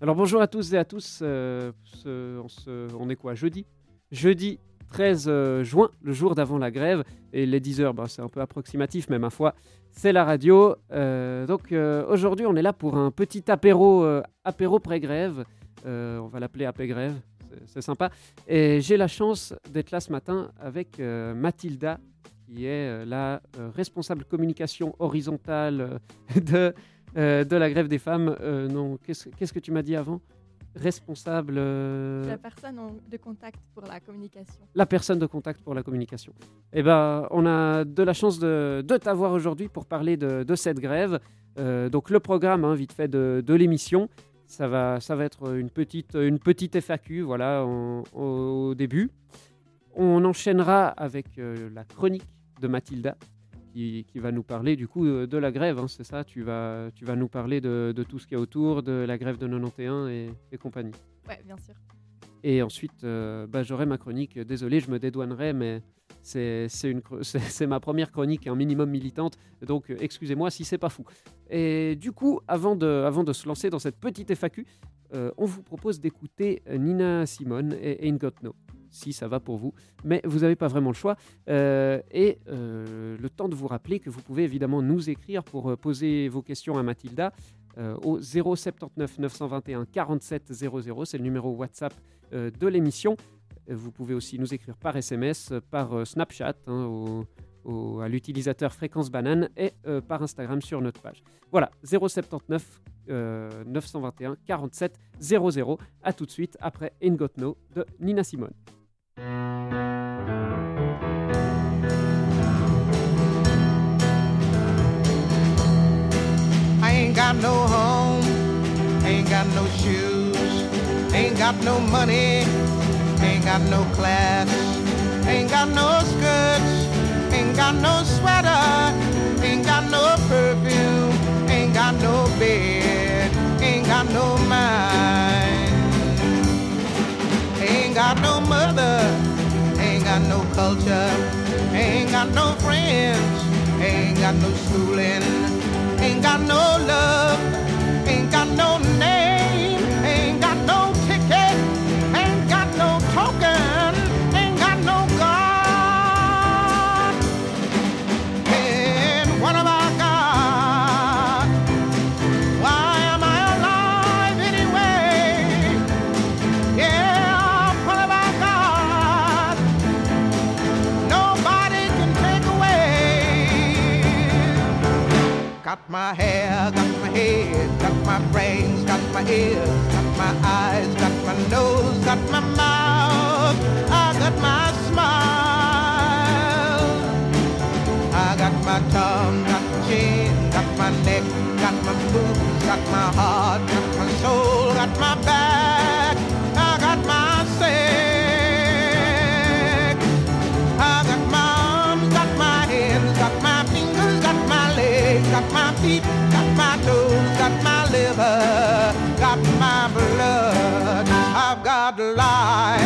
Alors bonjour à tous et à tous. euh, on, est quoi Jeudi? Jeudi 13 euh, juin, le jour d'avant la grève. Et les 10 heures, bah, c'est un peu approximatif, mais ma foi, c'est la radio. Euh, donc aujourd'hui, on est là pour un petit apéro, apéro pré-grève. On va l'appeler apé-grève, c'est- sympa. Et j'ai la chance d'être là ce matin avec Mathilda, qui est la responsable communication horizontale de, euh, de la grève des femmes. Euh, non, qu'est-ce qu'est-ce que tu m'as dit avant? Responsable. euh, La personne en- de contact pour la communication. la personne de contact pour la communication. Eh ben, on a de la chance de, de t'avoir aujourd'hui pour parler de, de cette grève. Donc le programme, hein, vite fait, de, de l'émission, ça va, ça va être une petite, une petite FAQ, voilà, en- au début. On enchaînera avec la chronique de Mathilda, qui, qui va nous parler du coup euh, de la grève, hein, c'est ça tu vas, tu vas nous parler de, de tout ce qu'il y a autour, de la grève de 91 et, et compagnie. Ouais, bien sûr. Et ensuite, euh, bah, j'aurai ma chronique. Désolé, je me dédouanerai, mais c'est ma première chronique, un minimum militante. Donc, euh, excusez-moi si c'est pas fou. Et du coup, avant de, avant de se lancer dans cette petite FAQ, euh, on vous propose d'écouter Nina Simone et Ain't Got No. Si ça va pour vous, mais vous n'avez pas vraiment le choix. Euh, et euh, le temps de vous rappeler que vous pouvez évidemment nous écrire pour euh, poser vos questions à Mathilda euh, au 079 921 47 00. C'est le numéro WhatsApp de l'émission. Vous pouvez aussi nous écrire par SMS, par Snapchat, hein, à l'utilisateur Fréquence Banane et par Instagram sur notre page. Voilà, 079 euh, 921 47 00. À tout de suite après Ain't Got No de Nina Simone. I ain't got no home, ain't got no shoes, ain't got no money, ain't got no class, ain't got no skirts, ain't got no sweater, ain't got no perfume, ain't got no bed, got no mother, ain't got no culture, ain't got no friends, ain't got no schooling. Ain't got no love, ain't got no my hair, got my head, got my brains, got my ears, got my eyes, got my nose, got my mouth, I got my smile. I got my tongue, got my chin, got my neck, got my boobs, got my heart, got my soul, got my back, lie.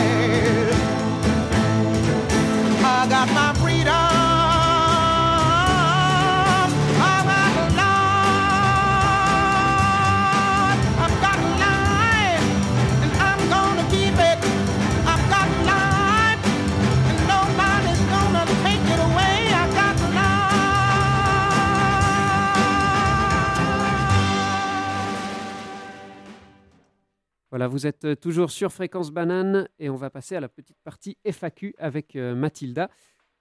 Vous êtes euh, toujours sur Fréquence Banane et on va passer à la petite partie FAQ avec euh, Mathilda.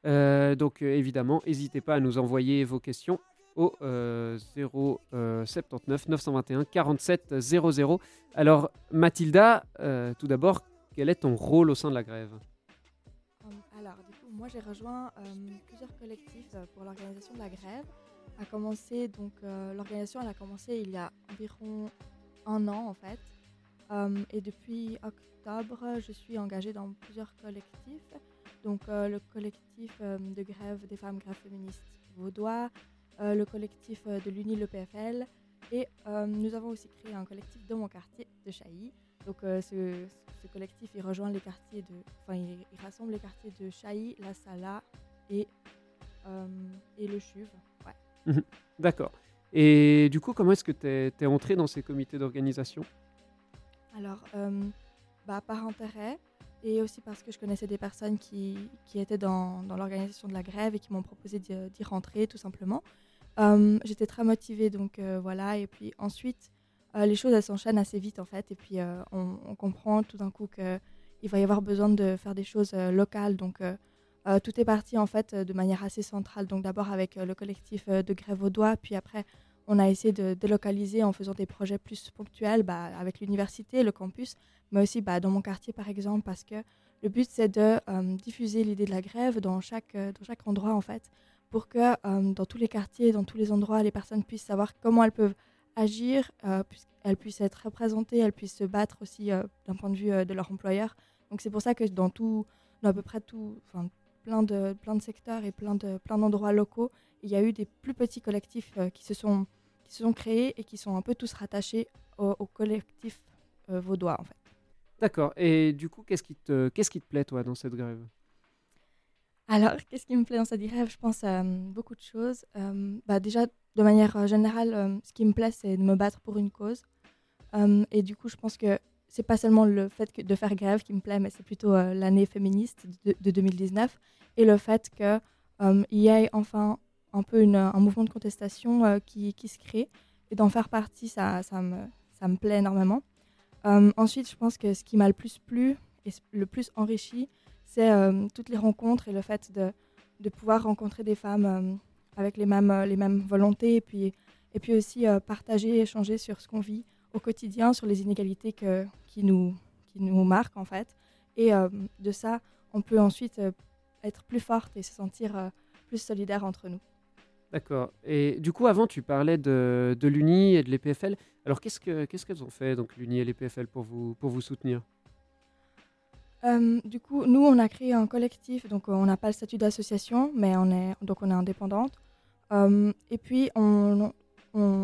Euh, donc évidemment, n'hésitez pas à nous envoyer vos questions au euh, 079 921 47 00. Alors Mathilda, tout d'abord, quel est ton rôle au sein de la grève? Alors, du coup, moi j'ai rejoint plusieurs collectifs pour l'organisation de la grève. A commencé donc l'organisation elle a commencé il y a environ un an en fait. Hum, et depuis octobre, je suis engagée dans plusieurs collectifs. Donc euh, le collectif euh, de grève des femmes grèves féministes vaudois, euh, le collectif euh, de l'UNI le PFL et euh, nous avons aussi créé un collectif de mon quartier de Chailly. Donc euh, ce, collectif il rejoint les quartiers de, enfin il, rassemble les quartiers de Chailly, La Sala et euh, et le Chuve. Ouais. D'accord. Et du coup, comment est-ce que tu es, entré dans ces comités d'organisation? Alors, euh, bah, par intérêt et aussi parce que je connaissais des personnes qui, qui étaient dans, dans l'organisation de la grève et qui m'ont proposé d'y rentrer tout simplement. Euh, J'étais très motivée, donc euh, voilà. Et puis ensuite, les choses s'enchaînent assez vite en fait. Et puis on, comprend tout d'un coup qu'il va y avoir besoin de faire des choses locales. Donc tout est parti en fait de manière assez centrale. Donc d'abord avec le collectif de grève vaudois, puis après on a essayé de délocaliser en faisant des projets plus ponctuels bah, avec l'université, le campus, mais aussi bah, dans mon quartier par exemple, parce que le but c'est de euh, diffuser l'idée de la grève dans chaque, euh, dans chaque endroit en fait, pour que euh, dans tous les quartiers, dans tous les endroits, les personnes puissent savoir comment elles peuvent agir, euh, puissent- puissent être représentées, elles puissent se battre aussi d'un point de vue de leur employeur. Donc c'est pour ça que dans tout, dans à peu près tout, plein de, plein de secteurs et plein de, plein d'endroits locaux, il y a eu des plus petits collectifs qui se sont, qui se sont créés et qui sont un peu tous rattachés au, au collectif euh, vaudois en fait. D'accord. Et du coup, qu'est-ce qui te, qu'est-ce qui te plaît, toi, dans cette grève? Alors, qu'est-ce qui me plaît dans cette grève? Je pense à euh, beaucoup de choses. Euh, bah, déjà, de manière euh, générale, ce qui me plaît, c'est de me battre pour une cause. Et du coup, je pense que c'est pas seulement le fait que- de faire grève qui me plaît, mais c'est plutôt l'année féministe de, de 2019 et le fait qu'il y ait enfin un peu un mouvement de contestation euh, qui, se crée. Et d'en faire partie, ça, me, ça me plaît énormément. Euh, ensuite, je pense que ce qui m'a le plus plu et le plus enrichi, c'est euh, toutes les rencontres et le fait de, de pouvoir rencontrer des femmes avec les mêmes, les mêmes volontés et puis, et puis aussi partager, échanger sur ce qu'on vit au quotidien, sur les inégalités que, qui, nous, qui nous marquent en fait. Et de ça, on peut ensuite être plus forte et se sentir plus solidaire entre nous. D'accord. Et du coup, avant, tu parlais de, l'UNI et de l'EPFL. Alors, qu'est-ce que qu'est-ce qu'elles ont fait, donc l'UNI et l'EPFL, pour vous, soutenir? Euh, du coup, nous, on a créé un collectif, donc euh, on n'a pas le statut d'association, mais on est, donc on est indépendante. Euh, et puis, on,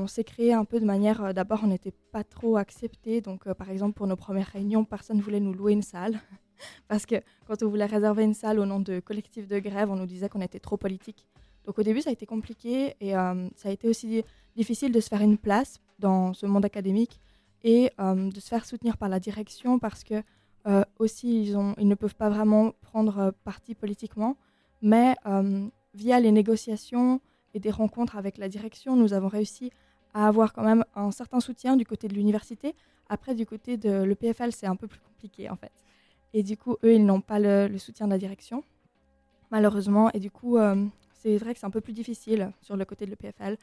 s'est créé un peu de manière, d'abord, on n'était pas trop acceptés. Donc, par exemple, pour nos premières réunions, personne ne voulait nous louer une salle. Parce que quand on voulait réserver une salle au nom de collectif de grève, on nous disait qu'on était trop politique. Donc, au début, ça a été compliqué et euh, ça a été aussi difficile de se faire une place dans ce monde académique et euh, de se faire soutenir par la direction parce que euh, aussi, ils, ont, ils ne peuvent pas vraiment prendre parti politiquement, mais via les négociations et des rencontres avec la direction, nous avons réussi à avoir quand même un certain soutien du côté de l'université. Après, du côté de l'EPFL, c'est un peu plus compliqué en fait. Et du coup, eux, ils n'ont pas le, le soutien de la direction, malheureusement. Et du coup, c'est vrai que c'est un peu plus difficile sur le côté de l'EPFL.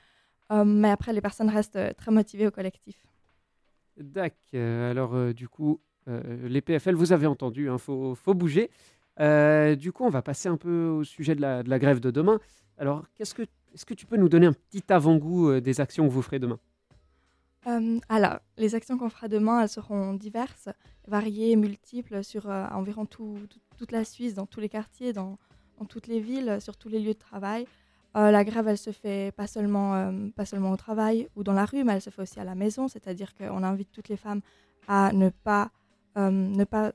Euh, mais après, les personnes restent euh, très motivées au collectif. Dac. Euh, alors, du coup, euh, l'EPFL, vous avez entendu, il faut, faut bouger. Du coup, on va passer un peu au sujet de la, de la grève de demain. Alors, qu'est-ce que, est-ce que tu peux nous donner un petit avant-goût des actions que vous ferez demain? Euh, alors, les actions qu'on fera demain, elles seront diverses, variées, multiples, sur euh, environ tout- tout- toute la Suisse, dans tous les quartiers, dans, dans toutes les villes, sur tous les lieux de travail. Euh, la grève, elle se fait pas seulement, euh, pas seulement au travail ou dans la rue, mais elle se fait aussi à la maison, c'est-à-dire qu'on invite toutes les femmes à ne pas, euh, ne pas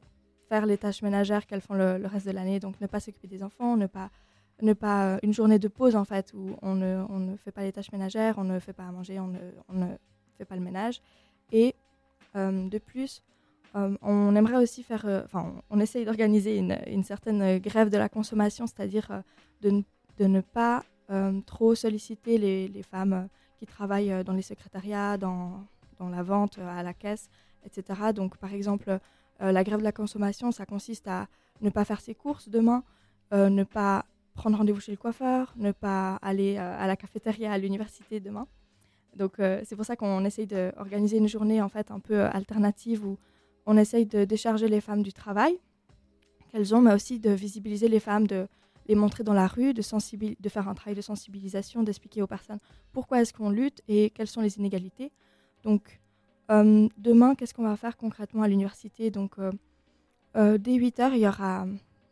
faire les tâches ménagères qu'elles font le, le reste de l'année, donc ne pas s'occuper des enfants, ne pas, ne pas une journée de pause en fait où on ne, on ne fait pas les tâches ménagères, on ne fait pas à manger, on ne, on ne fait pas le ménage. Et de plus, euh, on aimerait aussi faire, euh, enfin, on, essaye d'organiser une, certaine grève de la consommation, c'est-à-dire euh, de, ne- pas trop solliciter les, femmes qui travaillent dans les secrétariats, dans, dans la vente, à la caisse, etc. Donc, par exemple, la grève de la consommation, ça consiste à ne pas faire ses courses demain, ne pas prendre rendez-vous chez le coiffeur, ne pas aller à la cafétéria à l'université demain. Donc c'est pour ça qu'on essaye d'organiser une journée en fait un peu alternative où on essaye de décharger les femmes du travail qu'elles ont, mais aussi de visibiliser les femmes, de les montrer dans la rue, de, faire un travail de sensibilisation, d'expliquer aux personnes pourquoi est-ce qu'on lutte et quelles sont les inégalités. Donc euh, demain, qu'est-ce qu'on va faire concrètement à l'université? Donc euh, euh, dès 8 heures, il y aura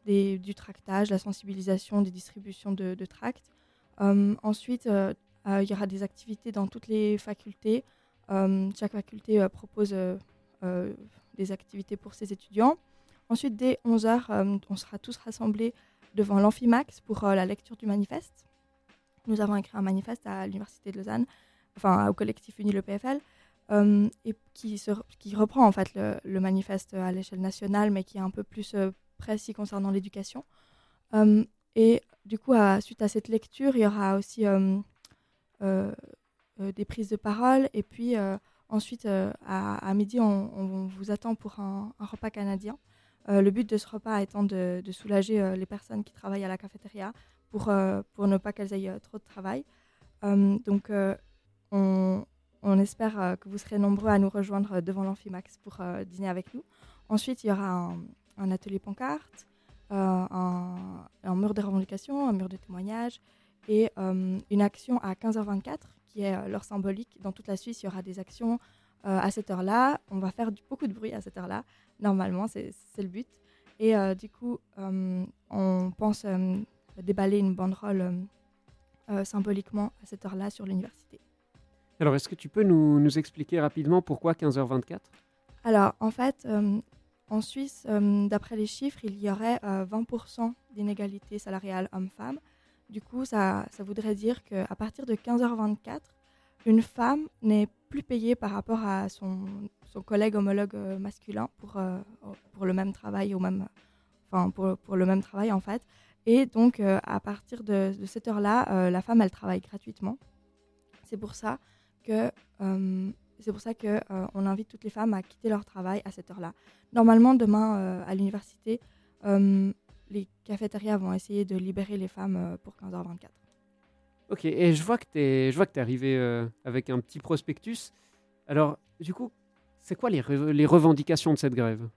du tractage, la sensibilisation, des distributions de, tracts. Ensuite, il y aura des activités dans toutes les facultés. Chaque faculté propose des activités pour ses étudiants. Ensuite, dès 11h, on sera tous rassemblés devant l'Amphimax pour euh, la lecture du manifeste. Nous avons écrit un manifeste à l'Université de Lausanne, enfin au collectif Uni le PFL. euh, et qui, reprend en fait le, manifeste à l'échelle nationale, mais qui est un peu plus euh, précis concernant l'éducation. Euh, et du coup, suite à cette lecture, il y aura aussi euh, euh, euh, des prises de parole. Et puis euh, ensuite, euh, à, midi, on, vous attend pour un, repas canadien. Euh, le but de ce repas étant de, soulager euh, les personnes qui travaillent à la cafétéria pour, pour ne pas qu'elles aient trop de travail. Donc, on, on espère que vous serez nombreux à nous rejoindre devant l'Amphimax pour dîner avec nous. Ensuite, il y aura un, atelier pancarte, un, un mur de revendication, un mur de témoignage et une action à 15h24 qui est euh, l'heure symbolique. Dans toute la Suisse, il y aura des actions euh, à cette heure-là. On va faire beaucoup de bruit à cette heure-là. Normalement, c'est le but. Et euh, du coup, on pense déballer une banderole symboliquement à cette heure-là sur l'université. Alors, est-ce que tu peux nous, nous expliquer rapidement pourquoi 15h24 Alors, en fait, euh, en Suisse, euh, d'après les chiffres, il y aurait euh, 20% d'inégalité salariale homme-femme. Du coup, ça, ça voudrait dire qu'à partir de 15h24, une femme n'est plus payée par rapport à son, son collègue homologue euh, masculin pour, euh, pour le même travail, au même, enfin, pour, pour le même travail en fait. Et donc, euh, à partir de, cette heure-là, la femme, elle travaille gratuitement. C'est pour ça que c'est pour ça que on invite toutes les femmes à quitter leur travail à cette heure-là. Normalement, demain à l'université, les cafétérias vont essayer de libérer les femmes euh, pour 15h24. Ok, et je vois que tu es, je vois que es arrivé euh, avec un petit prospectus. Alors, du coup, c'est quoi les, re- les revendications de cette grève?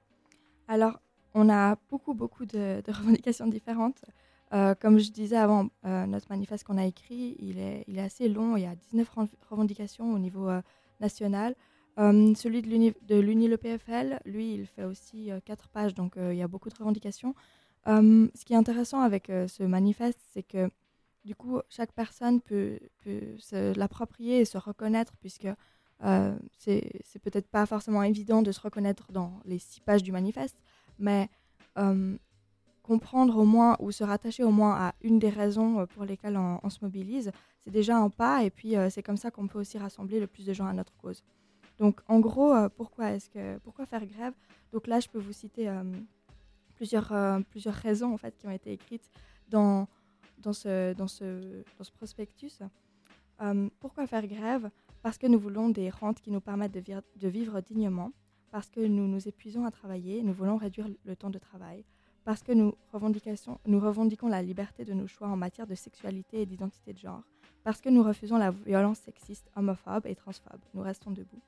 Alors, on a beaucoup, beaucoup de, de revendications différentes. Euh, comme je disais avant, euh, notre manifeste qu'on a écrit, il est, il est assez long. Il y a 19 ren- revendications au niveau euh, national. Euh, celui de l'Uni- de l'UNILEPFL, lui, il fait aussi 4 pages, donc euh, il y a beaucoup de revendications. Euh, ce qui est intéressant avec euh, ce manifeste, c'est que du coup, chaque personne peut, se l'approprier et se reconnaître, puisque euh, c'est peut-être pas forcément évident de se reconnaître dans les six pages du manifeste, mais euh, comprendre au moins ou se rattacher au moins à une des raisons pour lesquelles on, on se mobilise, c'est déjà un pas, et puis c'est comme ça qu'on peut aussi rassembler le plus de gens à notre cause. Donc, en gros, pourquoi, que, pourquoi faire grève? Donc là, je peux vous citer plusieurs, euh, plusieurs raisons en fait, qui ont été écrites dans, dans, ce, dans, ce, dans ce prospectus. Euh, pourquoi faire grève? Parce que nous voulons des rentes qui nous permettent de, vivre dignement, parce que nous nous épuisons à travailler, nous voulons réduire le temps de travail, parce que nous, nous revendiquons la liberté de nos choix en matière de sexualité et d'identité de genre, parce que nous refusons la violence sexiste, homophobe et transphobe. Nous restons debout.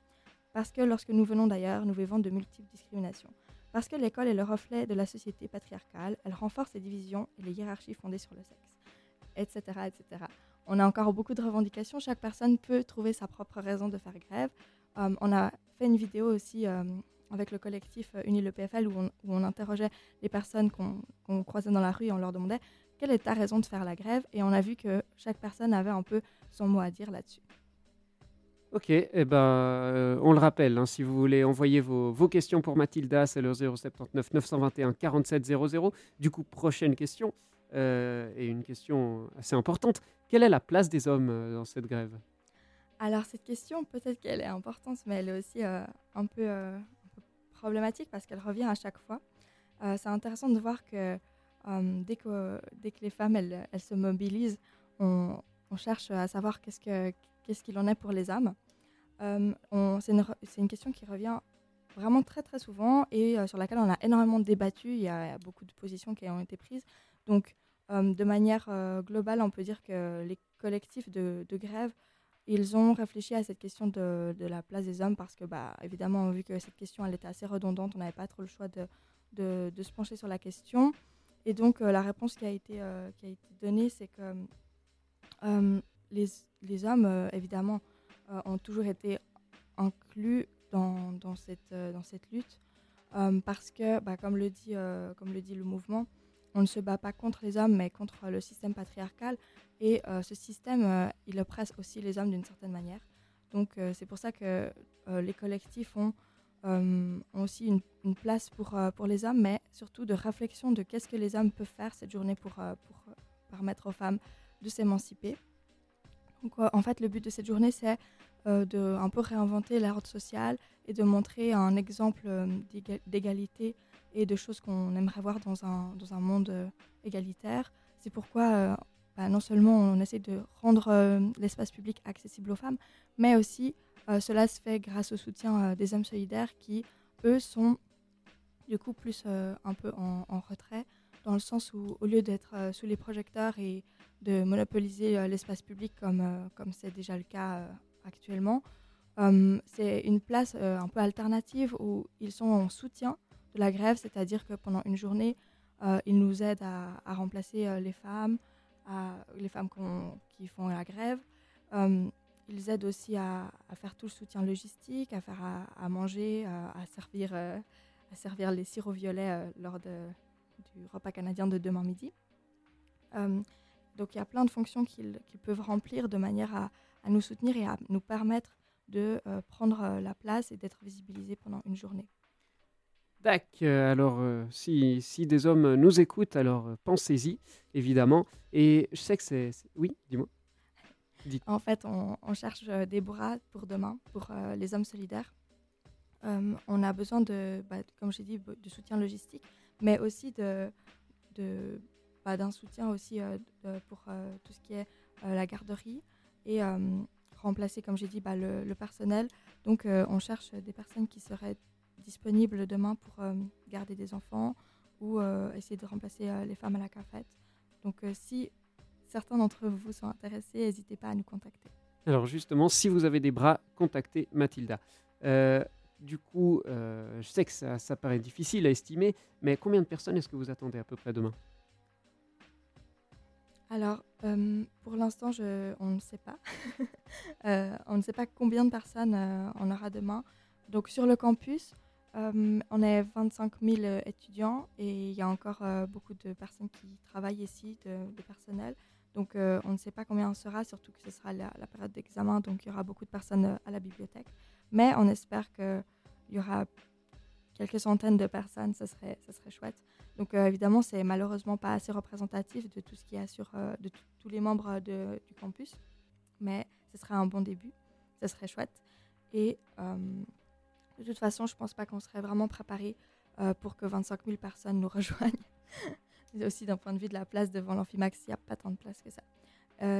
Parce que lorsque nous venons d'ailleurs, nous vivons de multiples discriminations. Parce que l'école est le reflet de la société patriarcale, elle renforce les divisions et les hiérarchies fondées sur le sexe, etc. etc. On a encore beaucoup de revendications, chaque personne peut trouver sa propre raison de faire grève. Euh, on a fait une vidéo aussi euh, avec le collectif euh, Uni le PFL où on, interrogeait les personnes qu'on croisait dans la rue et on leur demandait quelle est ta raison de faire la grève? Et on a vu que chaque personne avait un peu son mot à dire là-dessus. Ok, eh ben, euh, on le rappelle, hein, si vous voulez envoyer vos, vos questions pour Mathilda, c'est le 079 921 47 00. Du coup, prochaine question, euh, et une question assez importante. Quelle est la place des hommes euh, dans cette grève? Alors cette question, peut-être qu'elle est importante, mais elle est aussi un, peu, un peu problématique parce qu'elle revient à chaque fois. C'est intéressant de voir que dès, que dès que les femmes elles, elles se mobilisent, on, on cherche à savoir qu'est-ce que- qu'est-ce qu'il en est pour les hommes. Euh, c'est, une, question qui revient vraiment très très souvent et euh, sur laquelle on a énormément débattu. Il y a, beaucoup de positions qui ont été prises. Donc euh, de manière globale, on peut dire que les collectifs de, grève ils ont réfléchi à cette question de, la place des hommes parce que, bah, évidemment, vu que cette question elle était assez redondante, on n'avait pas trop le choix de, se pencher sur la question. Et donc, la réponse qui a été, qui a été donnée, c'est que les, hommes, euh, évidemment, euh, ont toujours été inclus dans, euh, cette lutte parce que, bah, comme, le dit, le mouvement, on ne se bat pas contre les hommes, mais contre le système patriarcal. Et ce système, il oppresse aussi les hommes d'une certaine manière. Donc c'est pour ça que les collectifs ont, aussi une, place pour, les hommes, mais surtout de réflexion de qu'est-ce que les hommes peuvent faire cette journée pour, permettre aux femmes de s'émanciper. Euh, en fait, le but de cette journée, c'est de un peu réinventer l'ordre social et de montrer un exemple d'égalité et de choses qu'on aimerait voir dans un, dans un monde égalitaire. C'est pourquoi bah, non seulement on essaie de rendre l'espace public accessible aux femmes, mais aussi cela se fait grâce au soutien des hommes solidaires qui, eux, sont du coup plus un peu en, en retrait dans le sens où, au lieu d'être euh, sous les projecteurs et de monopoliser euh, l'espace public comme euh, comme c'est déjà le cas actuellement, c'est une place un peu alternative où ils sont en soutien de la grève, c'est-à-dire que pendant une journée, ils nous aident à, remplacer les femmes, les femmes qui font la grève. ils aident aussi à, faire tout le soutien logistique, à faire à, manger, à, servir, à servir les sirops violets lors de, du repas canadien de demain midi. Euh, donc il y a plein de fonctions qu'ils peuvent remplir de manière à, nous soutenir et à nous permettre de euh, prendre euh, la place et d'être visibilisés pendant une journée. D'accord, alors si, si, des hommes nous écoutent, alors pensez-y, évidemment. Et je sais que c'est... Oui, dis-moi. En fait, on, cherche des bras pour demain, pour les hommes solidaires. on a besoin de, bah, comme j'ai dit, de soutien logistique, mais aussi de, de bah, d'un soutien aussi euh, pour euh, tout ce qui est euh, la garderie et remplacer, comme j'ai dit, bah, le, personnel. Donc, on cherche des personnes qui seraient disponibles demain pour garder des enfants ou essayer de remplacer les femmes à la cafette. Donc, si certains d'entre vous sont intéressés, n'hésitez pas à nous contacter. Alors justement, si vous avez des bras, contactez Mathilda. Du coup, euh, je sais que ça, paraît difficile à estimer, mais combien de personnes est-ce que vous attendez à peu près demain? Alors, euh, pour l'instant, on ne sait pas. Euh, on ne sait pas combien de personnes on aura demain. Donc, sur le campus, on est 25 000 étudiants et il y a encore beaucoup de personnes qui travaillent ici, de, personnel. Donc, on ne sait pas combien on sera, surtout que ce sera la période d'examen, donc il y aura beaucoup de personnes à la bibliothèque. Mais on espère qu'il y aura quelques centaines de personnes, ce serait, ça serait chouette. Donc euh, évidemment, c'est malheureusement pas assez représentatif de tout ce qu'il y a sur, euh, de tous les membres de, du campus, mais ce serait un bon début, ce serait chouette. Et euh, de toute façon, je pense pas qu'on serait vraiment préparé pour que 25 000 personnes nous rejoignent. aussi d'un point de vue de la place devant l'amphimax, il n'y a pas tant de place que ça.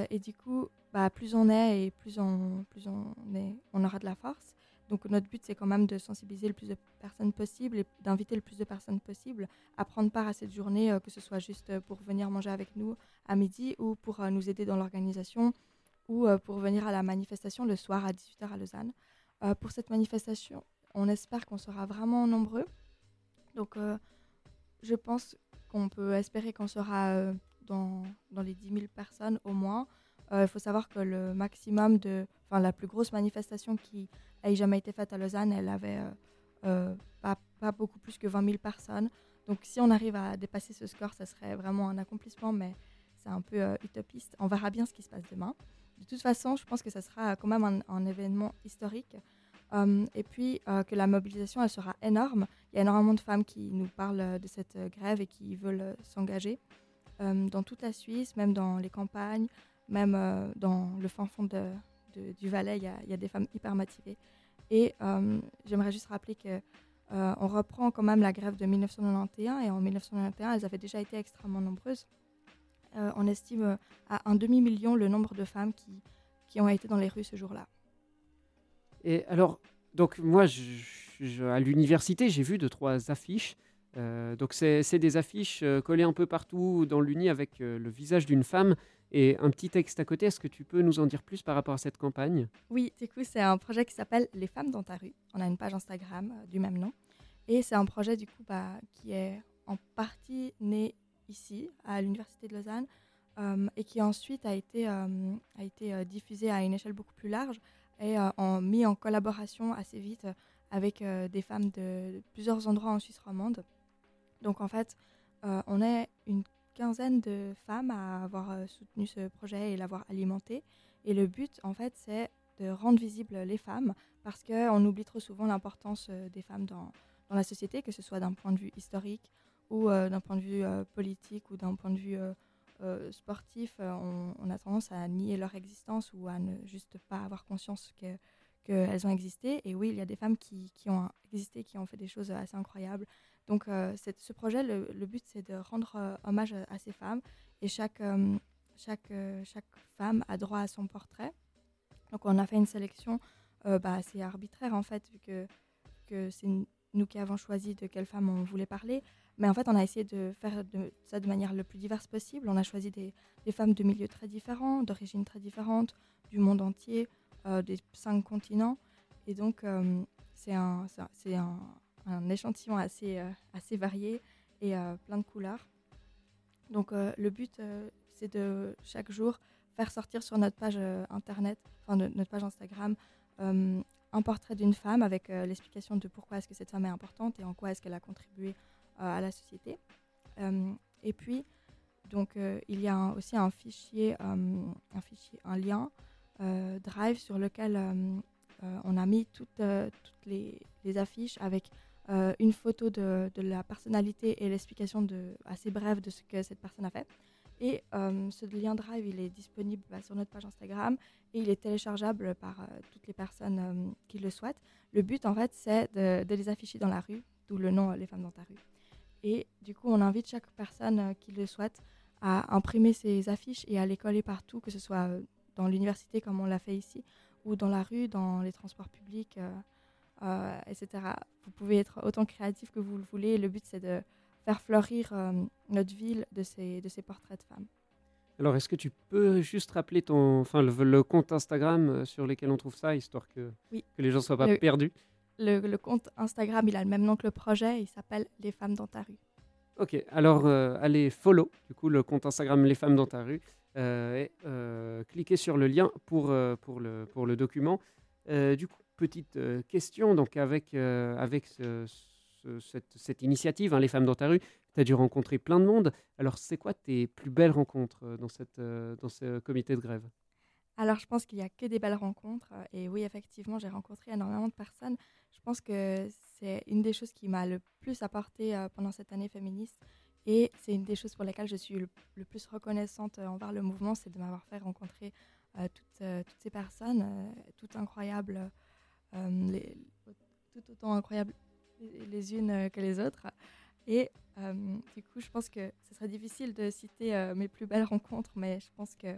et du coup, bah, plus on est et plus on, plus on, est, on aura de la force. Donc notre but, c'est quand même de sensibiliser le plus de personnes possible et d'inviter le plus de personnes possible à prendre part à cette journée, euh, que ce soit juste pour venir manger avec nous à midi ou pour euh, nous aider dans l'organisation ou euh, pour venir à la manifestation le soir à 18h à Lausanne. pour cette manifestation, on espère qu'on sera vraiment nombreux. Donc je pense qu'on peut espérer qu'on sera dans, les 10 000 personnes au moins. Il faut savoir que le maximum de, enfin la plus grosse manifestation qui n'a jamais été faite à Lausanne. Elle avait euh, euh, pas, beaucoup plus que 20 000 personnes. Donc si on arrive à dépasser ce score, ça serait vraiment un accomplissement, mais c'est un peu euh, utopiste. On verra bien ce qui se passe demain. De toute façon, je pense que ça sera quand même un, événement historique. et puis que la mobilisation, elle sera énorme. Il y a énormément de femmes qui nous parlent de cette grève et qui veulent s'engager dans toute la Suisse, même dans les campagnes, même dans le fin fond du Valais, il y, a, des femmes hyper motivées. Et euh, j'aimerais juste rappeler que euh, on reprend quand même la grève de 1991 et en 1991, elles avaient déjà été extrêmement nombreuses. Euh, on estime à un demi-million le nombre de femmes qui, qui ont été dans les rues ce jour-là. Et alors, donc moi, à l'université, j'ai vu deux, trois affiches. donc c'est des affiches collées un peu partout dans l'Uni avec le visage d'une femme et un petit texte à côté. Est-ce que tu peux nous en dire plus par rapport à cette campagne? Oui, du coup, c'est un projet qui s'appelle Les femmes dans ta rue. On a une page Instagram euh, du même nom. Et c'est un projet du coup bah, qui est en partie né ici, à l'Université de Lausanne, euh, et qui ensuite a été, euh, a été diffusé à une échelle beaucoup plus large et en, mis en collaboration assez vite avec des femmes de plusieurs endroits en Suisse romande. Donc en fait, on est une quinzaine de femmes à avoir euh, soutenu ce projet et l'avoir alimenté. Et le but, en fait, c'est de rendre visibles les femmes parce qu'on oublie trop souvent l'importance euh, des femmes dans, dans, la société, que ce soit d'un point de vue historique ou euh, d'un point de vue politique ou d'un point de vue sportif. On, a tendance à nier leur existence ou à ne juste pas avoir conscience que, qu'elles ont existé. Et oui, il y a des femmes qui, qui, ont existé, qui ont fait des choses assez incroyables. Donc ce projet, le, but, c'est de rendre hommage à, ces femmes. Et chaque, chaque, chaque femme a droit à son portrait. Donc on a fait une sélection bah, assez arbitraire en fait, vu que, que c'est nous qui avons choisi de quelle femme on voulait parler. Mais en fait, on a essayé de faire ça de manière le plus diverse possible. On a choisi des, des femmes de milieux très différents, d'origines très différentes, du monde entier, euh, des cinq continents. Et donc, euh, c'est un, un, un, échantillon assez, euh, assez varié et plein de couleurs. Donc, le but, c'est de chaque jour faire sortir sur notre page internet, enfin notre page Instagram, un portrait d'une femme avec l'explication de pourquoi est-ce que cette femme est importante et en quoi est-ce qu'elle a contribué à la société. et puis, donc, il y a aussi un fichier, un fichier, un lien Drive sur lequel on a mis toutes, toutes les, les, affiches avec une photo de, de, la personnalité et l'explication assez brève de ce que cette personne a fait. Et ce lien Drive, il est disponible bah, sur notre page Instagram et il est téléchargeable par toutes les personnes qui le souhaitent. Le but, en fait, c'est de, de, les afficher dans la rue, d'où le nom Les femmes dans ta rue. Et du coup, on invite chaque personne euh, qui le souhaite à imprimer ces affiches et à les coller partout, que ce soit euh, dans l'université comme on l'a fait ici, ou dans la rue, dans les transports publics, euh, etc. Vous pouvez être autant créatif que vous le voulez. Le but, c'est de faire fleurir notre ville de ces, de ces portraits de femmes. Alors, est-ce que tu peux juste rappeler ton, enfin, le, compte Instagram sur lequel on trouve ça, histoire que, que les gens ne soient pas perdus? Le, compte Instagram, il a le même nom que le projet, il s'appelle Les femmes dans ta rue. Ok, alors euh, allez follow du coup le compte Instagram Les femmes dans ta rue euh, et euh, cliquez sur le lien pour, pour, le, pour le document. du coup, petite question, donc avec, avec cette, cette, initiative, hein, Les femmes dans ta rue, tu as dû rencontrer plein de monde. Alors, c'est quoi tes plus belles rencontres dans, cette, dans ce comité de grève? Alors, je pense qu'il n'y a que des belles rencontres. Et oui, effectivement, j'ai rencontré énormément de personnes. Je pense que c'est une des choses qui m'a le plus apporté euh, pendant cette année féministe. Et c'est une des choses pour lesquelles je suis le, plus reconnaissante euh, envers le mouvement, c'est de m'avoir fait rencontrer euh, toutes, toutes, ces personnes, toutes incroyables, les, tout autant incroyables les unes que les autres. Et du coup, je pense que ce serait difficile de citer mes plus belles rencontres, mais je pense que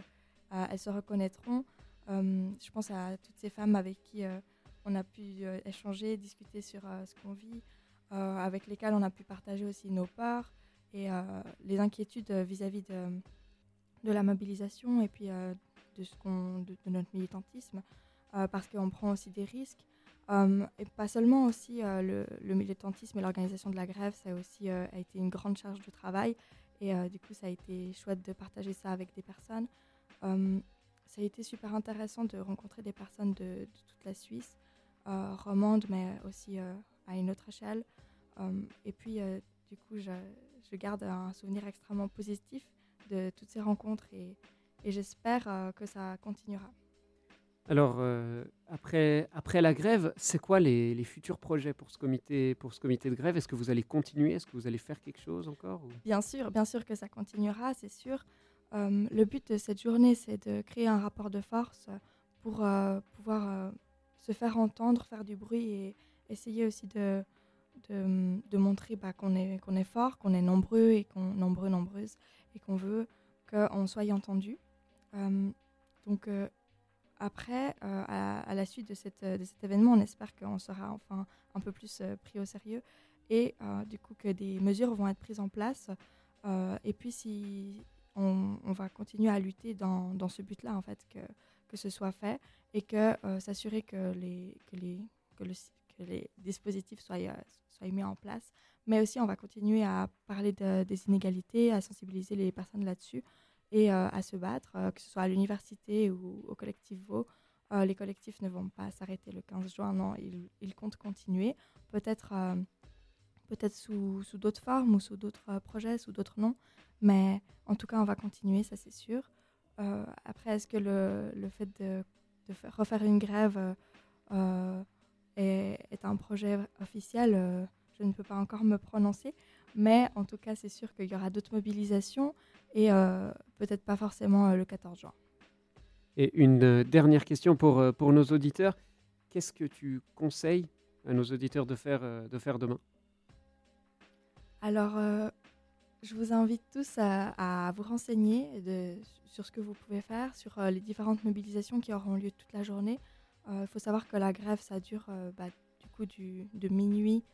euh, elles se reconnaîtront. Euh, je pense à toutes ces femmes avec qui euh, on a pu échanger, discuter sur ce qu'on vit, avec lesquelles on a pu partager aussi nos peurs et les inquiétudes vis-à-vis de, de, la mobilisation et puis de, ce qu'on, de, notre militantisme, parce qu'on prend aussi des risques. et pas seulement aussi le, militantisme et l'organisation de la grève, ça a aussi a été une grande charge de travail. Et du coup, ça a été chouette de partager ça avec des personnes. Euh, ça a été super intéressant de rencontrer des personnes de, toute la Suisse, euh, romande, mais aussi euh, à une autre échelle. et puis, du coup, je, garde un souvenir extrêmement positif de toutes ces rencontres et, j'espère que ça continuera. Alors, après, après la grève, c'est quoi les, futurs projets pour ce comité, pour ce comité de grève? Est-ce que vous allez continuer? Est-ce que vous allez faire quelque chose encore Bien sûr, bien sûr que ça continuera, c'est sûr. Euh, le but de cette journée, c'est de créer un rapport de force pour euh, pouvoir euh, se faire entendre, faire du bruit et essayer aussi de, de, montrer bah, qu'on est, qu'on est fort, qu'on est nombreux et qu'on nombreux, nombreuses et qu'on veut qu'on soit entendu. donc après, à, la suite de, cet événement, on espère qu'on sera enfin un peu plus pris au sérieux et du coup que des mesures vont être prises en place. et puis si, on, va continuer à lutter dans, ce but-là, en fait, que, ce soit fait et que euh, s'assurer que les, dispositifs soient, euh, mis en place. Mais aussi, on va continuer à parler de, des inégalités, à sensibiliser les personnes là-dessus et euh, à se battre, que ce soit à l'université ou au collectif VO. les collectifs ne vont pas s'arrêter le 15 juin, non, ils, ils comptent continuer, peut-être peut-être sous, sous d'autres formes ou sous d'autres projets, sous d'autres noms, mais en tout cas, on va continuer, ça c'est sûr. Euh, après, est-ce que le, le, fait de, de faire, refaire une grève euh, euh, est, est, un projet officiel Je ne peux pas encore me prononcer. Mais en tout cas, c'est sûr qu'il y aura d'autres mobilisations et peut-être pas forcément le 14 juin. Et une dernière question pour, pour nos auditeurs. qu'est-ce que tu conseilles à nos auditeurs de faire, euh, de faire demain? Alors, euh, je vous invite tous à, à vous renseigner de, sur ce que vous pouvez faire, sur euh, les différentes mobilisations qui auront lieu toute la journée. Il faut savoir que la grève, ça dure bah, du coup du, de minuit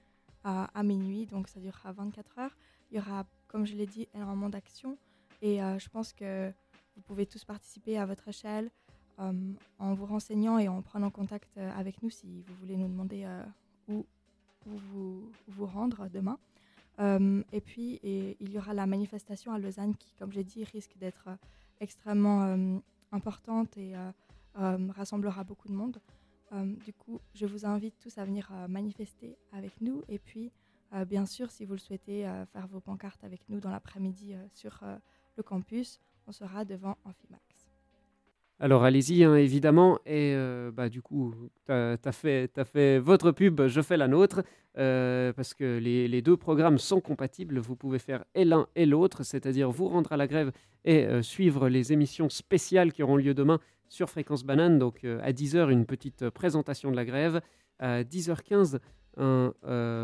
à, à, minuit, donc ça durera 24 heures. Il y aura, comme je l'ai dit, énormément d'actions et je pense que vous pouvez tous participer à votre échelle. Euh, en vous renseignant et en prenant contact euh, avec nous si vous voulez nous demander euh, où, vous, vous, rendre demain. et puis, il y aura la manifestation à Lausanne qui, comme j'ai dit, risque d'être extrêmement importante et rassemblera beaucoup de monde. du coup, je vous invite tous à venir manifester avec nous. Et puis, bien sûr, si vous le souhaitez, faire vos pancartes avec nous dans l'après-midi sur le campus, on sera devant Amphimax. Alors allez-y, hein, évidemment. Et euh, bah, du coup, tu as, fait, fait votre pub, je fais la nôtre, euh, parce que les, deux programmes sont compatibles. Vous pouvez faire et l'un et l'autre, c'est-à-dire vous rendre à la grève et euh, suivre les émissions spéciales qui auront lieu demain sur Fréquence Banane. Donc à 10h, une petite présentation de la grève. À 10h15, un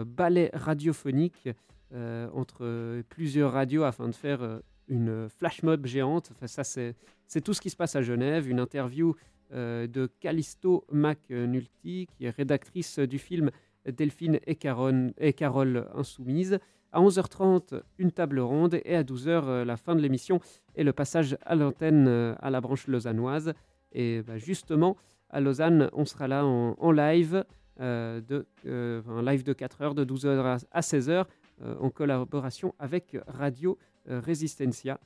ballet radiophonique entre plusieurs radios afin de faire une flash mob géante. Enfin, ça, c'est, tout ce qui se passe à Genève. Une interview euh, de Callisto McNulty, qui est rédactrice du film Delphine et, et Carole Insoumise. À 11h30, une table ronde et à 12h, euh, la fin de l'émission et le passage à l'antenne euh, à la branche lausannoise. Et bah, justement, à Lausanne, on sera là en, live, de, un live de 4 h de 12h à 16h, en collaboration avec Radio euh, Resistencia.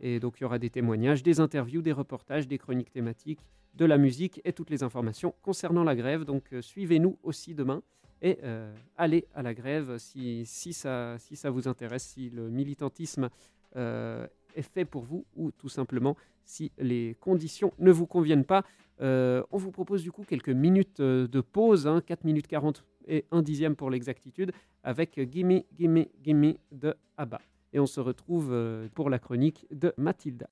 Et donc il y aura des témoignages, des interviews, des reportages, des chroniques thématiques, de la musique et toutes les informations concernant la grève. Donc euh, suivez-nous aussi demain et euh, allez à la grève si, si, ça, si ça vous intéresse, si le militantisme est fait pour vous ou tout simplement si les conditions ne vous conviennent pas. on vous propose du coup quelques minutes de pause, hein, 4 minutes 40 et 1 dixième pour l'exactitude, avec Gimme, Gimme, Gimme de ABBA et on se retrouve euh, pour la chronique de Mathilda.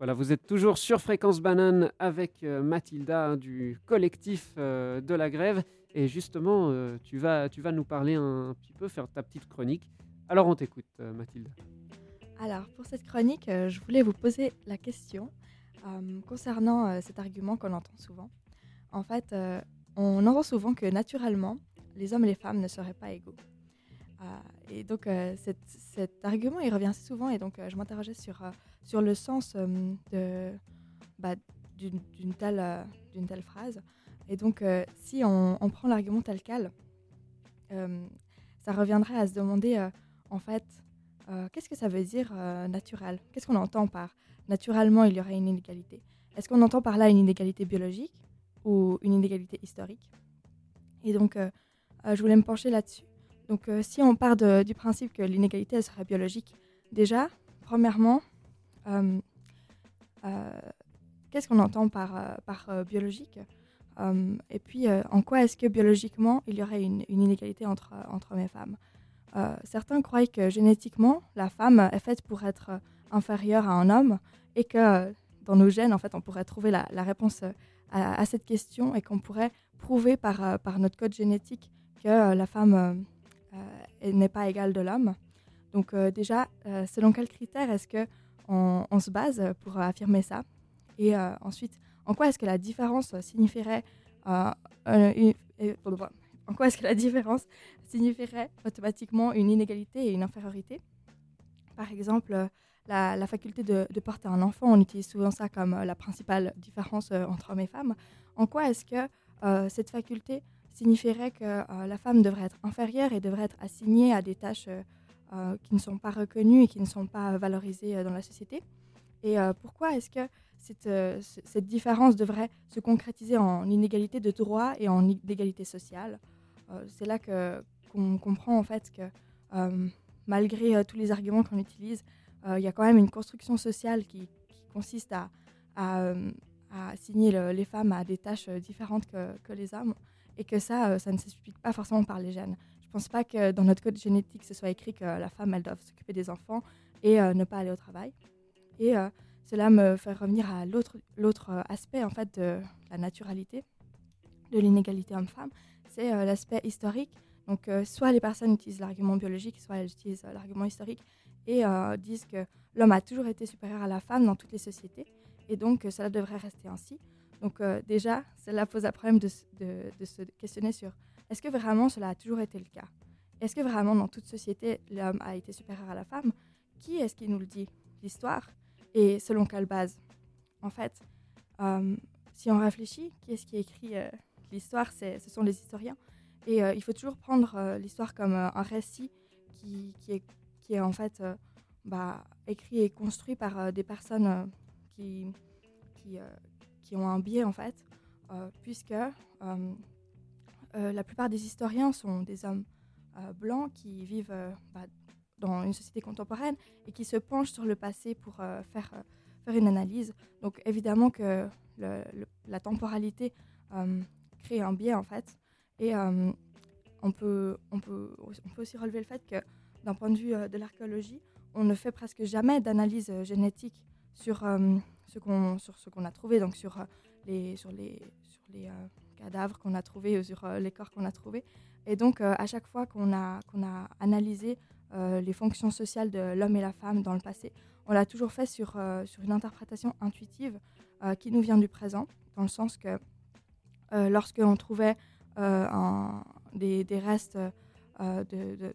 Voilà, vous êtes toujours sur Fréquence Banane avec euh, Mathilda hein, du collectif euh, de la grève. Et justement, euh, tu, vas, tu vas nous parler un, petit peu, faire ta petite chronique. Alors on t'écoute, Mathilda. Alors, pour cette chronique, je voulais vous poser la question concernant cet argument qu'on entend souvent. En fait, euh, on entend souvent que naturellement, les hommes et les femmes ne seraient pas égaux. Et donc, cet, cet argument, il revient souvent. Et donc, je m'interrogeais sur, sur le sens euh, de, bah, d'une, telle, euh, d'une telle phrase. Et donc, euh, si on, prend l'argument tel quel, ça reviendrait à se demander, en fait, qu'est-ce que ça veut dire naturel? Qu'est-ce qu'on entend par naturellement il y aurait une inégalité? Est-ce qu'on entend par là une inégalité biologique ou une inégalité historique? Et donc, je voulais me pencher là-dessus. Donc, si on part de- du principe que l'inégalité elle serait biologique, déjà, premièrement, qu'est-ce qu'on entend par, euh, euh, biologique? Euh, Et puis, euh, en quoi est-ce que biologiquement il y aurait une, inégalité entre, euh, entre hommes et femmes? Euh, Certains croient que génétiquement, la femme est faite pour être euh, inférieure à un homme et que euh, dans nos gènes, en fait, on pourrait trouver la, réponse euh, à, cette question et qu'on pourrait prouver par, euh, par notre code génétique que euh, la femme euh, euh, n'est pas égale de l'homme. Donc euh, déjà, euh, selon quels critères est-ce que on, se base pour euh, affirmer ça Et euh, ensuite, en quoi est-ce que la différence signifierait euh, en quoi est-ce que la différence signifierait automatiquement une inégalité et une infériorité? Par exemple, la, faculté de, porter un enfant, on utilise souvent ça comme la principale différence entre hommes et femmes. En quoi est-ce que cette faculté signifierait que la femme devrait être inférieure et devrait être assignée à des tâches euh, qui ne sont pas reconnues et qui ne sont pas valorisées euh, dans la société. Et euh, pourquoi est-ce que cette, différence devrait se concrétiser en inégalité de droit et en inégalité sociale? C'est là que qu'on comprend en fait que malgré tous les arguments qu'on utilise, il y a quand même une construction sociale qui, consiste à, à, assigner le- les femmes à des tâches différentes que, que les hommes. Et que ça, ça ne s'explique pas forcément par les gènes. Je ne pense pas que dans notre code génétique, ce soit écrit que la femme, elle doit s'occuper des enfants et euh, ne pas aller au travail. Et euh, cela me fait revenir à l'autre euh, aspect en fait de la naturalité, de l'inégalité homme-femme, c'est l'aspect historique. Donc soit les personnes utilisent l'argument biologique, soit elles utilisent l'argument historique et disent que l'homme a toujours été supérieur à la femme dans toutes les sociétés et donc cela devrait rester ainsi. Donc déjà, cela pose un problème de se questionner sur est-ce que vraiment cela a toujours été le cas? Est-ce que vraiment dans toute société, l'homme a été supérieur à la femme? Qui est-ce qui nous le dit? L'histoire? Et selon quelle base? En fait, euh, si on réfléchit, qui est-ce qui écrit euh, l'histoire? Ce sont les historiens. Et euh, il faut toujours prendre l'histoire comme un récit qui, est, en fait bah, écrit et construit par des personnes qui, qui, qui ont un biais en fait, puisque euh, la plupart des historiens sont des hommes euh, blancs qui vivent euh, bah, dans une société contemporaine et qui se penchent sur le passé pour faire, faire une analyse. Donc évidemment que la temporalité crée un biais en fait. Et on, peut, on, peut, on peut aussi relever le fait que d'un point de vue de l'archéologie, on ne fait presque jamais d'analyse génétique sur, ce qu'on, sur ce qu'on a trouvé, donc sur les, sur les, sur les cadavres qu'on a trouvés, ou sur euh, les corps qu'on a trouvés. Et donc, euh, à chaque fois qu'on a, qu'on a analysé euh, les fonctions sociales de l'homme et la femme dans le passé, on l'a toujours fait sur, euh, sur une interprétation intuitive euh, qui nous vient du présent, dans le sens que euh, lorsqu'on trouvait euh, des, des restes euh,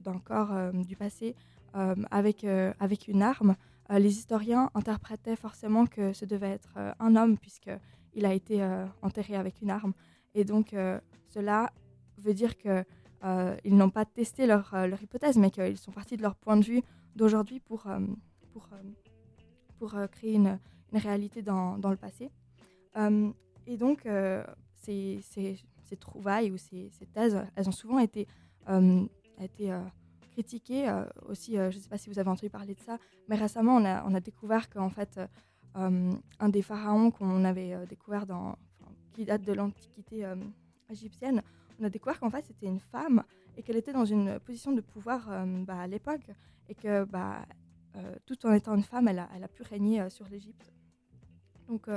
d'un corps euh, du passé euh, avec, euh, avec une arme, euh, les historiens interprétaient forcément que ce devait être euh, un homme puisqu'il a été euh, enterré avec une arme. Et donc euh, cela veut dire que euh, n'ont pas testé leur, euh, leur hypothèse, mais qu'ils sont partis de leur point de vue d'aujourd'hui pour, euh, pour, pour créer une, une réalité dans, dans le passé. Et donc, ces, ces- ces trouvailles ou ces, ces thèses, elles ont souvent été, été critiquées. euh, aussi, je ne sais pas si vous avez entendu parler de ça, mais récemment, on a, on a découvert qu'en fait, un des pharaons qu'on avait découvert dans, qui date de l'Antiquité euh, égyptienne, on a découvert qu'en fait, c'était une femme et qu'elle était dans une position de pouvoir euh, bah, à l'époque et que bah, euh, tout en étant une femme, elle a, pu régner sur l'Égypte. Donc,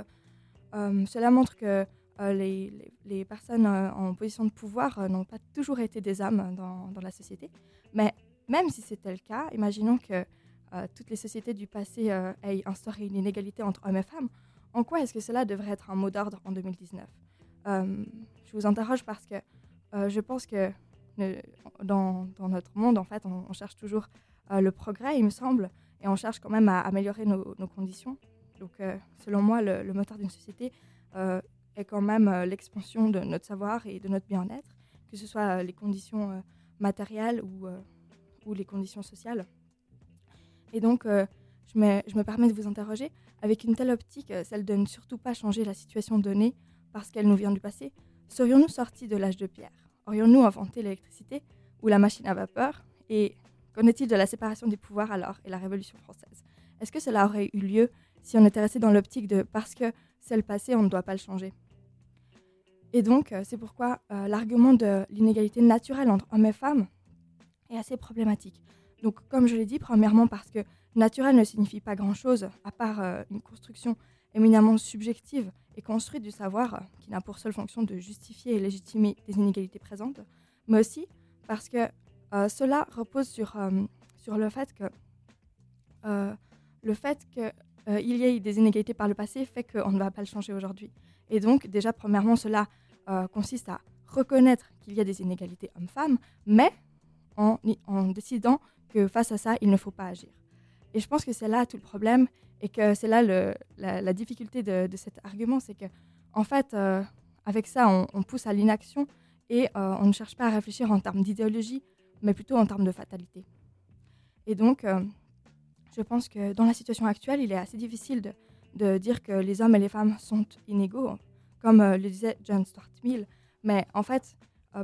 cela montre que les, personnes en position de pouvoir n'ont pas toujours été des dans, dans, la société. Mais même si c'était le cas, imaginons que toutes les sociétés du passé aient instauré une inégalité entre hommes et femmes. En quoi est-ce que cela devrait être un mot d'ordre en 2019 Je vous interroge parce que je pense que dans, notre monde, en fait, on, cherche toujours euh, le progrès, il me semble, et on cherche quand même à améliorer nos, conditions. Donc, euh, selon moi, le, moteur d'une société euh, est quand même l'expansion de notre savoir et de notre bien-être, que ce soit les conditions matérielles ou, les conditions sociales. Et donc, je, me, permets de vous interroger, avec une telle optique, celle de ne surtout pas changer la situation donnée parce qu'elle nous vient du passé, serions-nous sortis de l'âge de pierre? Aurions-nous inventé l'électricité ou la machine à vapeur? Et qu'en est-il de la séparation des pouvoirs alors et la Révolution française? Est-ce que cela aurait eu lieu si on était resté dans l'optique de parce que c'est le passé, on ne doit pas le changer? Et donc, euh, c'est pourquoi euh, l'argument de l'inégalité naturelle entre hommes et femmes est assez problématique. Donc, comme je l'ai dit, premièrement parce que naturel ne signifie pas grand-chose à part euh, une construction éminemment subjective et construite du savoir qui n'a pour seule fonction de justifier et légitimer des inégalités présentes, mais aussi parce que euh, cela repose sur, euh, sur le fait que le fait qu'il y ait des inégalités par le passé fait qu'on ne va pas le changer aujourd'hui. Et donc, déjà, premièrement, cela consiste à reconnaître qu'il y a des inégalités hommes-femmes, mais en décidant que face à ça, il ne faut pas agir. Et je pense que c'est là tout le problème et que c'est là la, difficulté de, cet argument, c'est que en fait, euh, avec ça, on, pousse à l'inaction et euh, on ne cherche pas à réfléchir en termes d'idéologie, mais plutôt en termes de fatalité. Et donc, euh, je pense que dans la situation actuelle, il est assez difficile de, de, dire que les hommes et les femmes sont inégaux, comme le disait John Stuart Mill. Mais en fait,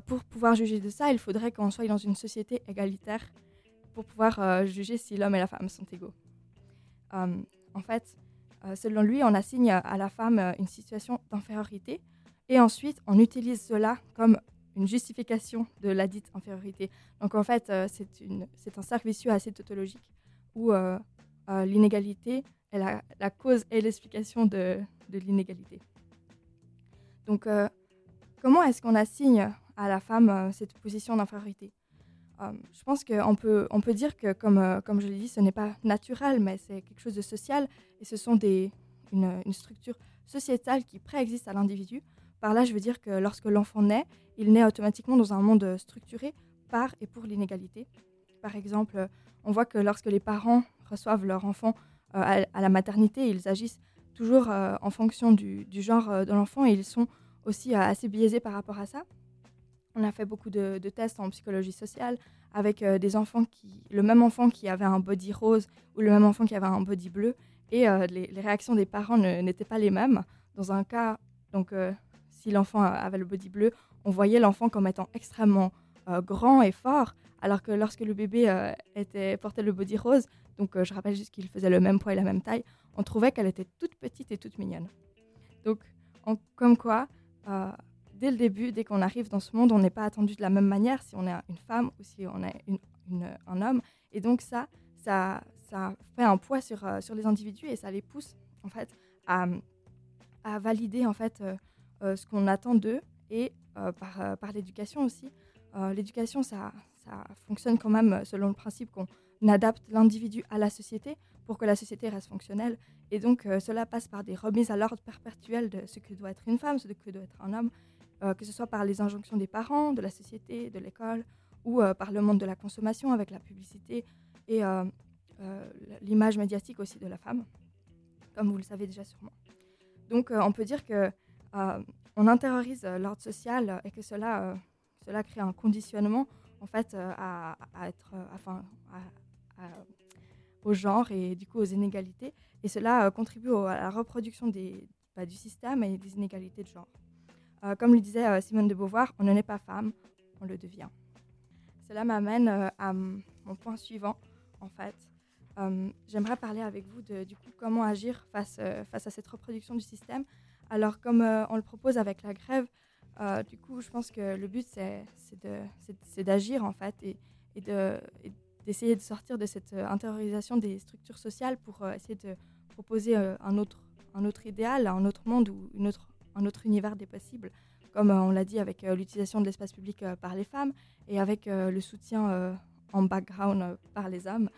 pour pouvoir juger de ça, il faudrait qu'on soit dans une société égalitaire pour pouvoir juger si l'homme et la femme sont égaux. En fait, euh, selon lui, on assigne à la femme euh, une situation d'infériorité et ensuite on utilise cela comme une justification de la dite infériorité. Donc en fait, euh, c'est un cercle vicieux assez tautologique où l'inégalité est la, cause et l'explication de, l'inégalité. Donc comment est-ce qu'on assigne à la femme cette position d'infériorité? euh, je pense qu'on peut, on peut dire que, comme, euh, comme je l'ai dit, ce n'est pas naturel, mais c'est quelque chose de social et ce sont des, une, structure sociétale qui préexiste à l'individu. Par là, je veux dire que lorsque l'enfant naît, il naît automatiquement dans un monde structuré par et pour l'inégalité. Par exemple, on voit que lorsque les parents reçoivent leur enfant euh, à, la maternité, ils agissent toujours en fonction du, du genre de l'enfant et ils sont aussi assez biaisés par rapport à ça. On a fait beaucoup de, tests en psychologie sociale avec euh, des enfants qui, le même enfant qui avait un body rose ou le même enfant qui avait un body bleu, et euh, les, réactions des parents n'étaient pas les mêmes. Dans un cas, donc euh, si l'enfant avait le body bleu, on voyait l'enfant comme étant extrêmement grand et fort, alors que lorsque le bébé était portait le body rose, donc je rappelle juste qu'il faisait le même poids et la même taille, on trouvait qu'elle était toute petite et toute mignonne. Donc, comme quoi dès le début, dès qu'on arrive dans ce monde, on n'est pas attendu de la même manière si on est une femme ou si on est un homme. Et donc ça, ça, ça fait un poids sur, euh, sur les individus et ça les pousse en fait à, à valider en fait euh, euh, ce qu'on attend d'eux et par, par l'éducation aussi. l'éducation, ça, ça fonctionne quand même selon le principe qu'on adapte l'individu à la société pour que la société reste fonctionnelle. Et donc, cela passe par des remises à l'ordre perpétuelles de ce que doit être une femme, ce que doit être un homme, euh, que ce soit par les injonctions des parents, de la société, de l'école, ou euh, par le monde de la consommation avec la publicité et euh, l'image médiatique aussi de la femme, comme vous le savez déjà sûrement. Donc on peut dire que on intériorise l'ordre social et que cela, cela crée un conditionnement en fait à, être, enfin, au genre et du coup aux inégalités. Et cela contribue à la reproduction des, bah, du système et des inégalités de genre. Euh, comme le disait euh, Simone de Beauvoir, on ne naît pas femme, on le devient. Cela m'amène euh, à mon point suivant, en fait. J'aimerais parler avec vous de du coup, comment agir face, face à cette reproduction du système. Alors, comme on le propose avec la grève, du coup, je pense que le but, c'est d'agir, en fait, et, et d'essayer de, sortir de cette intériorisation des structures sociales pour essayer de proposer un autre, un autre idéal, un autre monde ou une autre, un autre univers des possibles, comme on l'a dit avec l'utilisation de l'espace public par les femmes et avec le soutien en background par les hommes.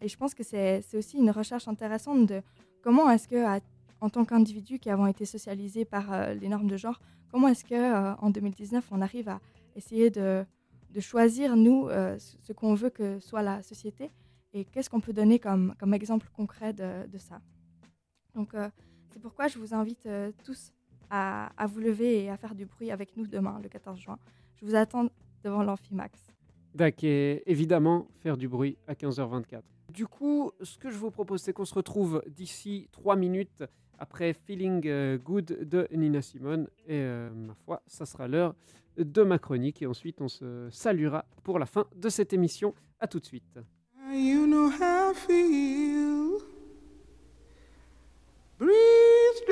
et je pense que c'est aussi une recherche intéressante de comment est-ce que, en tant qu'individu qui avons été socialisés par les normes de genre, comment est-ce que en 2019 on arrive à essayer de, de choisir nous ce qu'on veut que soit la société et qu'est-ce qu'on peut donner comme, comme exemple concret de, de ça. Donc c'est pourquoi je vous invite tous à, à, vous lever et à faire du bruit avec nous demain, le 14 juin. Je vous attends devant l'Amphimax. D'accord, évidemment faire du bruit à 15h24. Du coup, ce que je vous propose, c'est qu'on se retrouve d'ici 3 minutes après Feeling euh, Good de Nina Simone. Et euh, ma foi, ça sera l'heure de ma chronique. Et ensuite, on se saluera pour la fin de cette émission. À tout de suite. You know how I feel.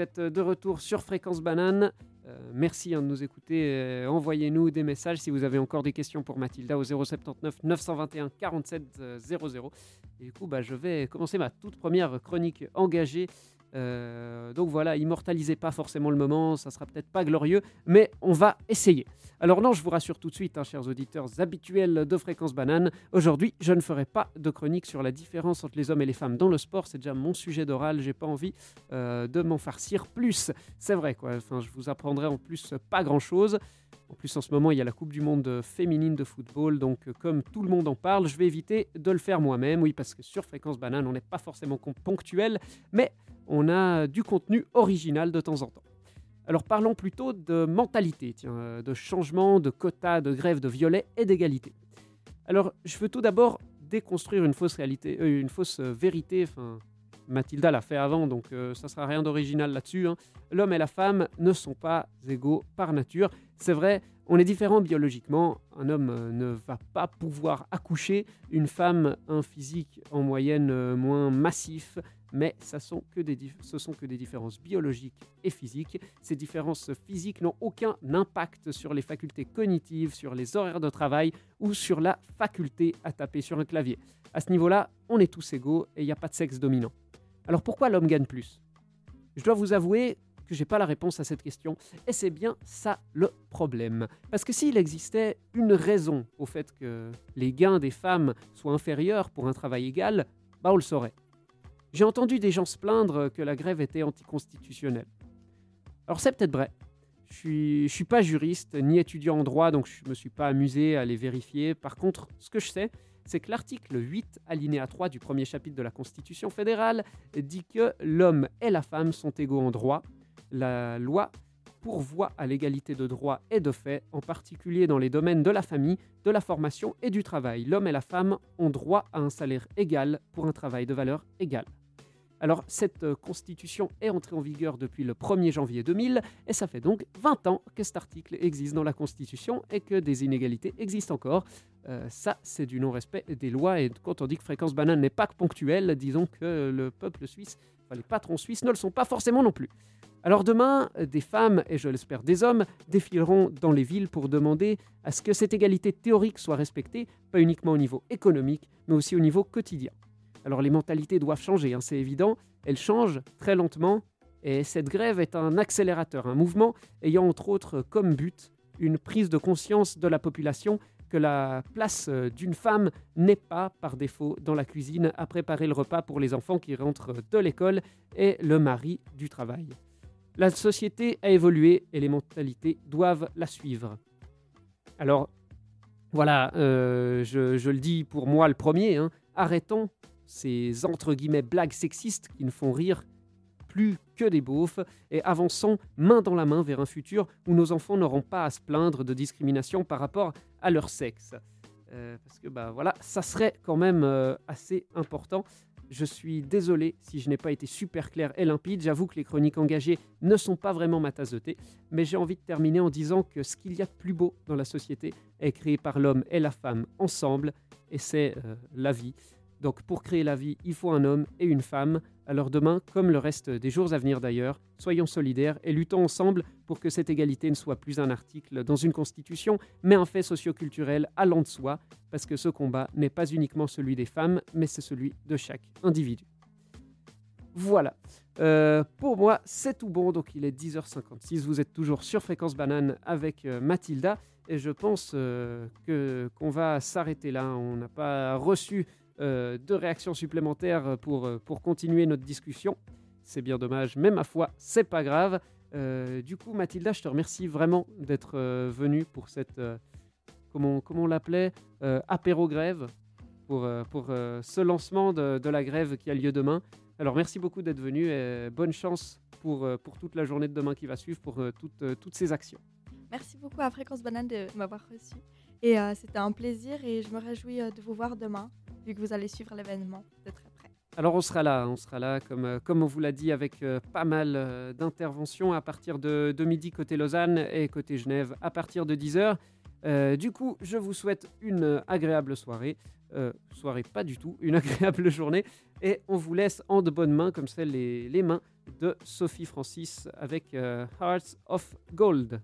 êtes de retour sur Fréquence Banane. Euh, merci hein, de nous écouter. Euh, Envoyez-nous des messages si vous avez encore des questions pour Mathilda au 079 921 47 00. Et du coup, bah, je vais commencer ma toute première chronique engagée. Euh, donc voilà, immortalisez pas forcément le moment, ça sera peut-être pas glorieux, mais on va essayer. Alors non, je vous rassure tout de suite, hein, chers auditeurs habituels de Fréquence Banane, aujourd'hui je ne ferai pas de chronique sur la différence entre les hommes et les femmes dans le sport, c'est déjà mon sujet d'oral, j'ai pas envie euh, de m'en farcir plus. C'est vrai quoi, enfin, je vous apprendrai en plus pas grand-chose. En plus, en ce moment, il y a la Coupe du Monde féminine de football, donc euh, comme tout le monde en parle, je vais éviter de le faire moi-même, oui, parce que sur Fréquence Banane, on n'est pas forcément ponctuel, mais on a du contenu original de temps en temps. Alors parlons plutôt de mentalité, euh, de changement, de quotas, de grève de violet et d'égalité. Alors je veux tout d'abord déconstruire une fausse réalité, euh, une fausse vérité. Enfin, Mathilda l'a fait avant, donc euh, ça sera rien d'original là-dessus. hein. L'homme et la femme ne sont pas égaux par nature. C'est vrai, on est différents biologiquement. Un homme euh, ne va pas pouvoir accoucher. Une femme, un physique en moyenne euh, moins massif, mais ça sont ce sont que des différences biologiques et physiques. Ces différences physiques n'ont aucun impact sur les facultés cognitives, sur les horaires de travail ou sur la faculté à taper sur un clavier. À ce niveau-là, on est tous égaux et il n'y a pas de sexe dominant. Alors pourquoi l'homme gagne plus? Je dois vous avouer que j'ai pas la réponse à cette question et c'est bien ça le problème. Parce que s'il existait une raison au fait que les gains des femmes soient inférieurs pour un travail égal, bah on le saurait. J'ai entendu des gens se plaindre que la grève était anticonstitutionnelle. Alors c'est peut-être vrai. Je suis, suis pas juriste ni étudiant en droit, donc je me suis pas amusé à les vérifier. Par contre, ce que je sais, c'est que l'article 8, alinéa 3 du premier chapitre de la Constitution fédérale, dit que l'homme et la femme sont égaux en droit. La loi pourvoit à l'égalité de droit et de fait, en particulier dans les domaines de la famille, de la formation et du travail. L'homme et la femme ont droit à un salaire égal pour un travail de valeur égale. Alors, cette euh, constitution est entrée en vigueur depuis le 1er janvier 2000 et ça fait donc 20 ans que cet article existe dans la Constitution et que des inégalités existent encore. Euh, ça, c'est du non-respect des lois et quand on dit que Fréquence Banane n'est pas que ponctuelle, disons que le peuple suisse, enfin, les patrons suisses ne le sont pas forcément non plus. Alors demain, des femmes, et je l'espère des hommes, défileront dans les villes pour demander à ce que cette égalité théorique soit respectée, pas uniquement au niveau économique, mais aussi au niveau quotidien. Alors les mentalités doivent changer, hein, c'est évident, elles changent très lentement, et cette grève est un accélérateur, un mouvement ayant entre autres comme but une prise de conscience de la population que la place euh, d'une femme n'est pas par défaut dans la cuisine à préparer le repas pour les enfants qui rentrent de l'école et le mari du travail. La société a évolué et les mentalités doivent la suivre. Alors, voilà, euh, je, le dis pour moi le premier, hein, arrêtons ces entre guillemets blagues sexistes qui ne font rire plus que des beaufs et avançons main dans la main vers un futur où nos enfants n'auront pas à se plaindre de discrimination par rapport à leur sexe. Euh, parce que bah voilà, ça serait quand même euh, assez important. Je suis désolé si je n'ai pas été super clair et limpide. J'avoue que les chroniques engagées ne sont pas vraiment ma tasse de thé. Mais j'ai envie de terminer en disant que ce qu'il y a de plus beau dans la société est créé par l'homme et la femme ensemble. Et c'est euh, la vie. Donc pour créer la vie, il faut un homme et une femme. Alors demain, comme le reste des jours à venir d'ailleurs, soyons solidaires et luttons ensemble pour que cette égalité ne soit plus un article dans une constitution, mais un fait socioculturel allant de soi, parce que ce combat n'est pas uniquement celui des femmes, mais c'est celui de chaque individu. Voilà. Euh, pour moi, c'est tout bon. Donc, il est 10h56. Vous êtes toujours sur Fréquence Banane avec euh, Mathilda. Et je pense euh, qu'on va s'arrêter là. On n'a pas reçu euh, de réactions supplémentaires pour, euh, pour continuer notre discussion. C'est bien dommage, mais ma foi, c'est pas grave. Euh, du coup, Mathilda, je te remercie vraiment d'être venue pour cette, comment, comment on l'appelait, euh, apéro grève, pour, pour ce lancement de, la grève qui a lieu demain. Alors, merci beaucoup d'être venu et bonne chance pour, pour toute la journée de demain qui va suivre, pour toutes, toutes ces actions. Merci beaucoup à Fréquence Banane de m'avoir reçu. Et euh, c'était un plaisir et je me réjouis de vous voir demain, vu que vous allez suivre l'événement de très près. Alors on sera là, on sera là comme, euh, comme on vous l'a dit avec euh, pas mal euh, d'interventions à partir de, midi côté Lausanne et côté Genève à partir de 10h. Euh, du coup, je vous souhaite une agréable soirée. Soirée pas du tout, une agréable journée. Et on vous laisse en de bonnes mains comme celles les, les mains de Sophie Francis avec Hearts of Gold.